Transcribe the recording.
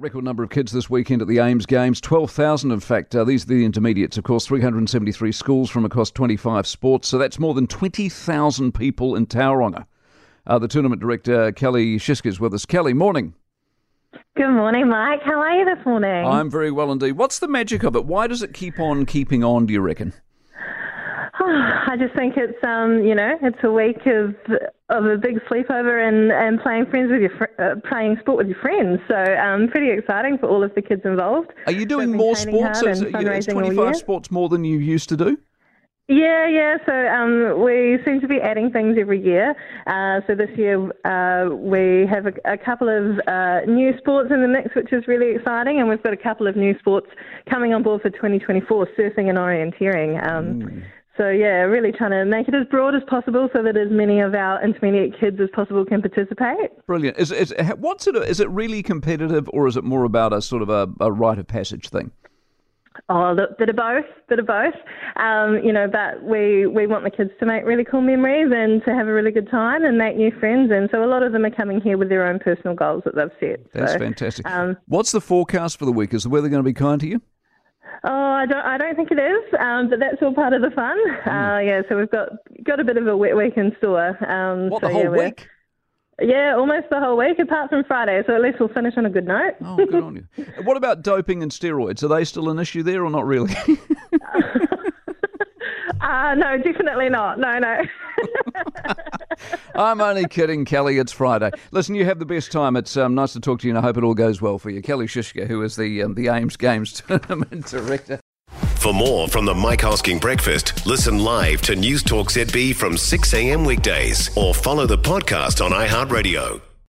Record number of kids this weekend at the AIMS Games, 12,000 in fact. Uh, these are the intermediates, of course, 373 schools from across 25 sports. So that's more than 20,000 people in Tauranga. Uh, the tournament director, Kelly Schischka, is with us. Kelly, morning. Good morning, Mike. How are you this morning? I'm very well indeed. What's the magic of it? Why does it keep on keeping on, do you reckon? I just think it's um, you know, it's a week of of a big sleepover and, and playing friends with your fr- uh, playing sport with your friends. So um, pretty exciting for all of the kids involved. Are you doing more sports? Is, you know, is 25 sports more than you used to do? Yeah, yeah. So um, we seem to be adding things every year. Uh, so this year uh, we have a, a couple of uh, new sports in the mix, which is really exciting, and we've got a couple of new sports coming on board for 2024: surfing and orienteering. Um, mm. So yeah, really trying to make it as broad as possible so that as many of our intermediate kids as possible can participate. Brilliant. Is, is what's it? Is it really competitive, or is it more about a sort of a, a rite of passage thing? Oh, a bit of both, bit of both. Um, you know, but we we want the kids to make really cool memories and to have a really good time and make new friends. And so a lot of them are coming here with their own personal goals that they've set. That's so, fantastic. Um, What's the forecast for the week? Is the weather going to be kind to you? Oh, I don't. I don't think it is, um, but that's all part of the fun. Mm. Uh, yeah, so we've got got a bit of a wet week in store. Um, what so, the whole yeah, week? Yeah, almost the whole week, apart from Friday. So at least we'll finish on a good note. Oh, good on you. What about doping and steroids? Are they still an issue there, or not really? uh, no, definitely not. No, no. I'm only kidding, Kelly. It's Friday. Listen, you have the best time. It's um, nice to talk to you, and I hope it all goes well for you. Kelly Schischka, who is the um, the AIMS Games Tournament Director. For more from the Mike Hosking Breakfast, listen live to News Talk ZB from 6 a.m. weekdays or follow the podcast on iHeartRadio.